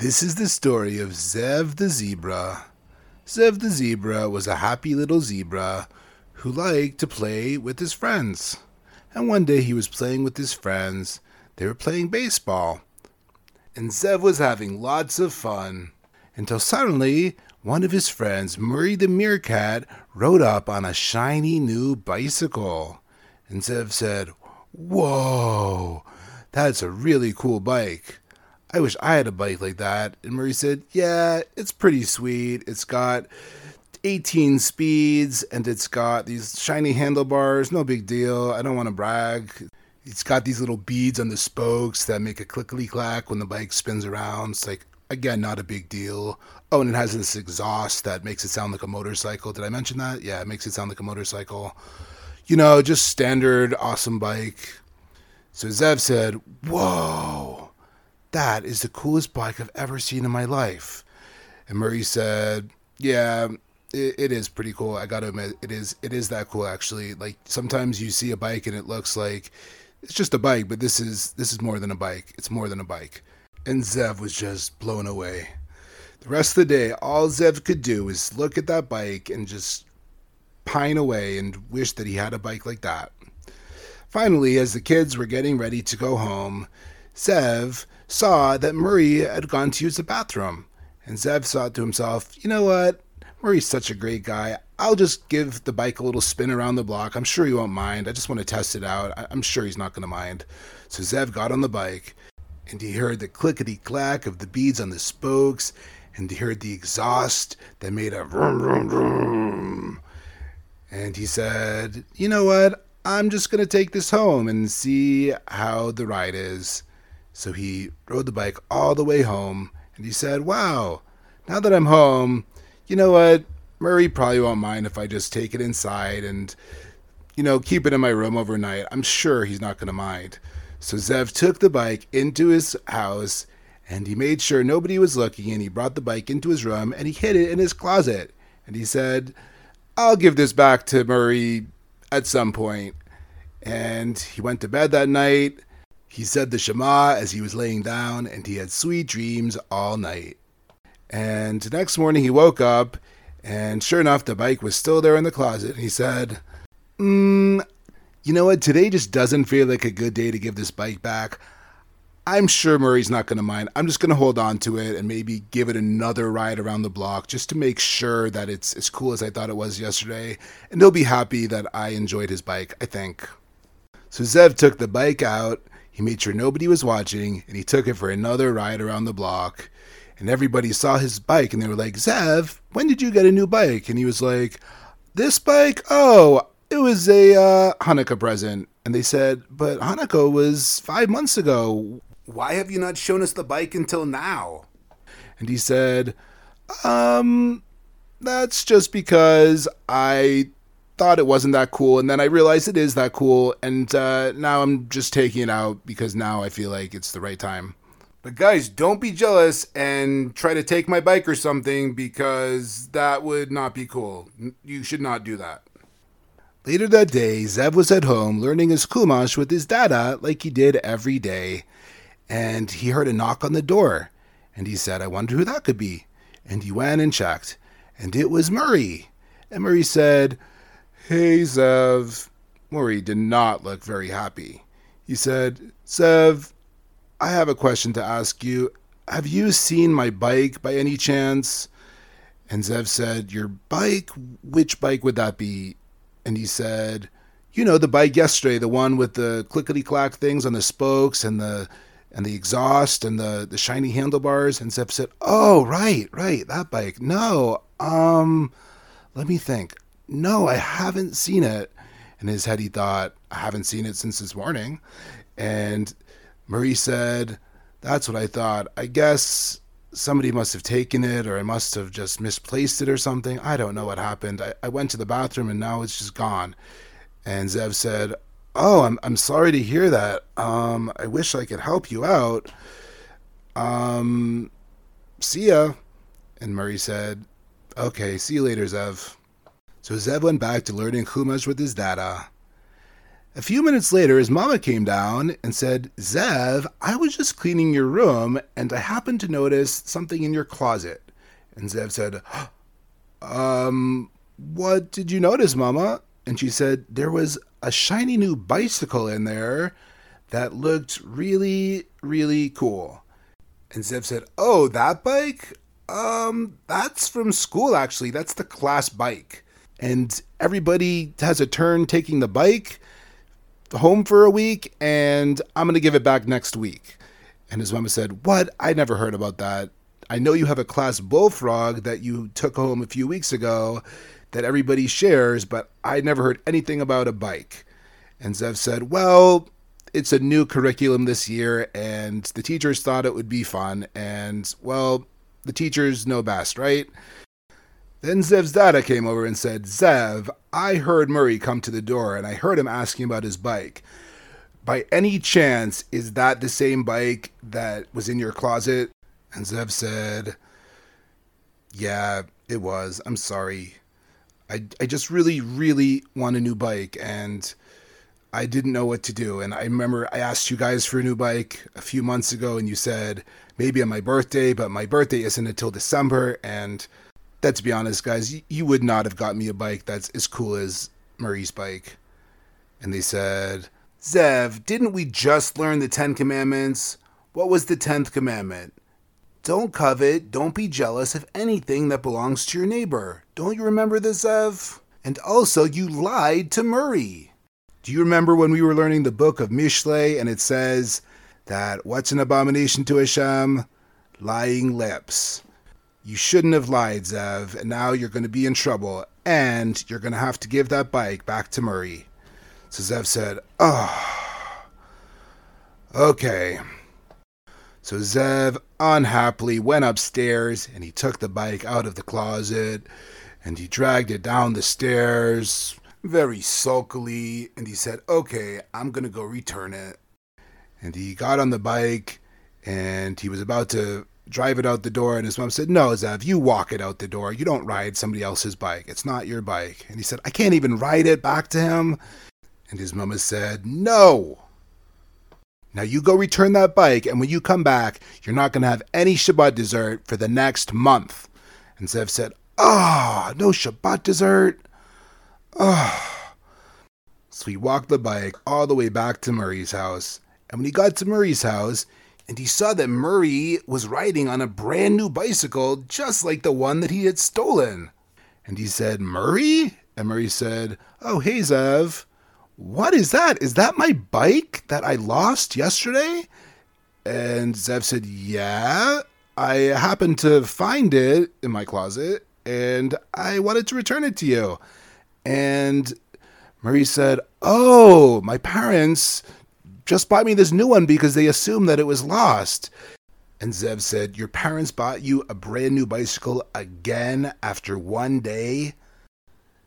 This is the story of Zev the zebra. Zev the zebra was a happy little zebra who liked to play with his friends. And one day he was playing with his friends. They were playing baseball. And Zev was having lots of fun until suddenly one of his friends, Murray the meerkat, rode up on a shiny new bicycle. And Zev said, Whoa, that's a really cool bike. I wish I had a bike like that. And Murray said, Yeah, it's pretty sweet. It's got 18 speeds and it's got these shiny handlebars. No big deal. I don't want to brag. It's got these little beads on the spokes that make a clickety clack when the bike spins around. It's like, again, not a big deal. Oh, and it has this exhaust that makes it sound like a motorcycle. Did I mention that? Yeah, it makes it sound like a motorcycle. You know, just standard awesome bike. So Zev said, Whoa that is the coolest bike I've ever seen in my life. And Murray said, Yeah, it, it is pretty cool. I gotta admit, it is it is that cool actually. Like sometimes you see a bike and it looks like it's just a bike, but this is this is more than a bike. It's more than a bike. And Zev was just blown away. The rest of the day, all Zev could do was look at that bike and just pine away and wish that he had a bike like that. Finally, as the kids were getting ready to go home, Zev saw that Murray had gone to use the bathroom. And Zev thought to himself, you know what? Murray's such a great guy. I'll just give the bike a little spin around the block. I'm sure he won't mind. I just want to test it out. I'm sure he's not going to mind. So Zev got on the bike, and he heard the clickety clack of the beads on the spokes, and he heard the exhaust that made a vroom, vroom, vroom. And he said, You know what? I'm just going to take this home and see how the ride is. So he rode the bike all the way home and he said, Wow, now that I'm home, you know what? Murray probably won't mind if I just take it inside and, you know, keep it in my room overnight. I'm sure he's not going to mind. So Zev took the bike into his house and he made sure nobody was looking and he brought the bike into his room and he hid it in his closet. And he said, I'll give this back to Murray at some point. And he went to bed that night he said the Shema as he was laying down, and he had sweet dreams all night. And next morning he woke up, and sure enough, the bike was still there in the closet. And he said, mm, You know what? Today just doesn't feel like a good day to give this bike back. I'm sure Murray's not going to mind. I'm just going to hold on to it and maybe give it another ride around the block just to make sure that it's as cool as I thought it was yesterday. And he'll be happy that I enjoyed his bike, I think. So Zev took the bike out he made sure nobody was watching and he took it for another ride around the block. And everybody saw his bike and they were like, Zev, when did you get a new bike? And he was like, This bike? Oh, it was a uh, Hanukkah present. And they said, But Hanukkah was five months ago. Why have you not shown us the bike until now? And he said, Um, that's just because I thought it wasn't that cool, and then I realized it is that cool, and uh, now I'm just taking it out because now I feel like it's the right time. But guys, don't be jealous and try to take my bike or something because that would not be cool. You should not do that. Later that day, Zev was at home learning his Chumash with his dada like he did every day, and he heard a knock on the door, and he said, I wonder who that could be. And he went and checked, and it was Murray. And Murray said, Hey, Zev. Murray did not look very happy. He said, Zev, I have a question to ask you. Have you seen my bike by any chance? And Zev said, Your bike? Which bike would that be? And he said, You know, the bike yesterday, the one with the clickety clack things on the spokes and the and the exhaust and the, the shiny handlebars. And Zev said, Oh, right, right, that bike. No, um, let me think. No, I haven't seen it. In his head, he thought, I haven't seen it since this morning. And Murray said, That's what I thought. I guess somebody must have taken it or I must have just misplaced it or something. I don't know what happened. I, I went to the bathroom and now it's just gone. And Zev said, Oh, I'm, I'm sorry to hear that. Um, I wish I could help you out. Um, see ya. And Murray said, Okay, see you later, Zev. So Zev went back to learning Chumash with his dada. A few minutes later, his mama came down and said, Zev, I was just cleaning your room and I happened to notice something in your closet. And Zev said, Um, what did you notice, mama? And she said, There was a shiny new bicycle in there that looked really, really cool. And Zev said, Oh, that bike? Um, that's from school, actually. That's the class bike. And everybody has a turn taking the bike home for a week, and I'm going to give it back next week. And his mama said, What? I never heard about that. I know you have a class bullfrog that you took home a few weeks ago that everybody shares, but I never heard anything about a bike. And Zev said, Well, it's a new curriculum this year, and the teachers thought it would be fun. And, well, the teachers know best, right? Then Zev's dada came over and said, Zev, I heard Murray come to the door, and I heard him asking about his bike. By any chance, is that the same bike that was in your closet? And Zev said, Yeah, it was. I'm sorry. I, I just really, really want a new bike, and I didn't know what to do. And I remember I asked you guys for a new bike a few months ago, and you said maybe on my birthday, but my birthday isn't until December. And let's be honest, guys, you, you would not have got me a bike that's as cool as Murray's bike. And they said, Zev, didn't we just learn the Ten Commandments? What was the tenth commandment? Don't covet, don't be jealous of anything that belongs to your neighbor. Don't you remember this, Zev? And also, you lied to Murray. Do you remember when we were learning the book of Mishlei and it says that what's an abomination to Hashem? Lying lips. You shouldn't have lied, Zev, and now you're going to be in trouble, and you're going to have to give that bike back to Murray. So Zev said, Oh, okay. So Zev unhappily went upstairs and he took the bike out of the closet and he dragged it down the stairs very sulkily and he said, Okay, I'm going to go return it. And he got on the bike and he was about to drive it out the door. And his mom said, No, Zev, you walk it out the door. You don't ride somebody else's bike. It's not your bike. And he said, I can't even ride it back to him. And his mama said, No. Now you go return that bike, and when you come back, you're not going to have any Shabbat dessert for the next month. And Zev said, Ah, oh, no Shabbat dessert. Oh. So he walked the bike all the way back to Murray's house. And when he got to Murray's house, and he saw that Murray was riding on a brand new bicycle just like the one that he had stolen. And he said, Murray? And Murray said, Oh, hey, Zev. What is that? Is that my bike that I lost yesterday? And Zev said, Yeah, I happened to find it in my closet and I wanted to return it to you. And Murray said, Oh, my parents just buy me this new one because they assumed that it was lost. And Zev said, Your parents bought you a brand new bicycle again after one day?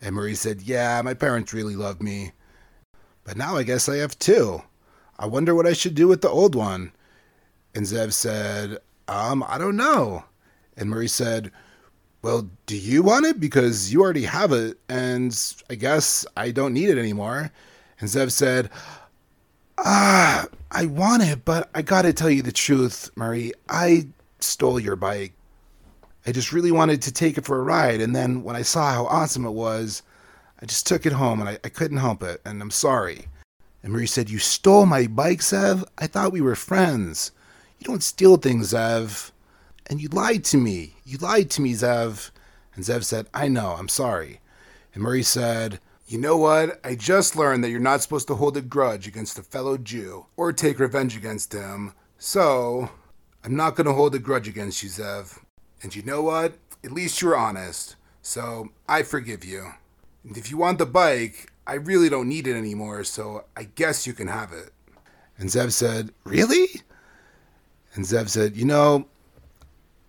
And Murray said, Yeah, my parents really love me. But now I guess I have two. I wonder what I should do with the old one. And Zev said, Um, I don't know. And Murray said, well, do you want it? Because you already have it, and I guess I don't need it anymore. And Zev said, Ah, I want it, but I gotta tell you the truth, Murray. I stole your bike. I just really wanted to take it for a ride, and then when I saw how awesome it was, I just took it home and I, I couldn't help it, and I'm sorry. And Murray said, You stole my bike, Zev? I thought we were friends. You don't steal things, Zev. And you lied to me. You lied to me, Zev. And Zev said, I know, I'm sorry. And Murray said, You know what? I just learned that you're not supposed to hold a grudge against a fellow Jew or take revenge against him. So, I'm not going to hold a grudge against you, Zev. And you know what? At least you're honest. So, I forgive you. And if you want the bike, I really don't need it anymore, so I guess you can have it. And Zev said, Really? And Zev said, You know,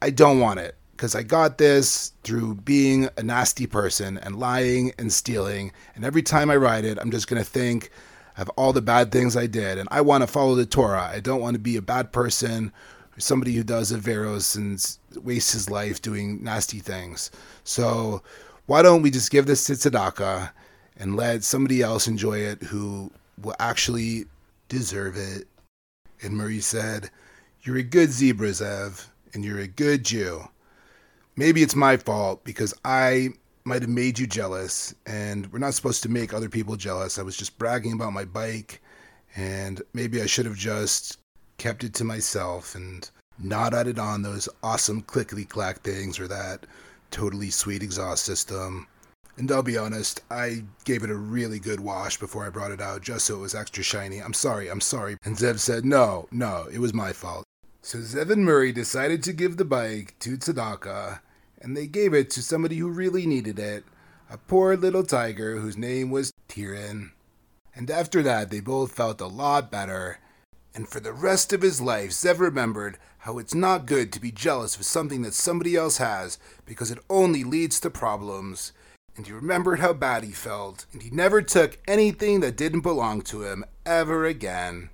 I don't want it because I got this through being a nasty person and lying and stealing. And every time I write it, I'm just going to think of all the bad things I did. And I want to follow the Torah. I don't want to be a bad person or somebody who does Averos and wastes his life doing nasty things. So why don't we just give this to Tzedakah and let somebody else enjoy it who will actually deserve it. And Murray said, You're a good zebra, Zev, and you're a good Jew. Maybe it's my fault because I might have made you jealous, and we're not supposed to make other people jealous. I was just bragging about my bike, and maybe I should have just kept it to myself and not added on those awesome clickety clack things or that totally sweet exhaust system. And I'll be honest, I gave it a really good wash before I brought it out just so it was extra shiny. I'm sorry, I'm sorry. And Zev said, No, no, it was my fault. So Zev and Murray decided to give the bike to Tzedakah, and they gave it to somebody who really needed it a poor little tiger whose name was Tyrion. And after that, they both felt a lot better. And for the rest of his life, Zev remembered how it's not good to be jealous of something that somebody else has because it only leads to problems. And he remembered how bad he felt, and he never took anything that didn't belong to him ever again.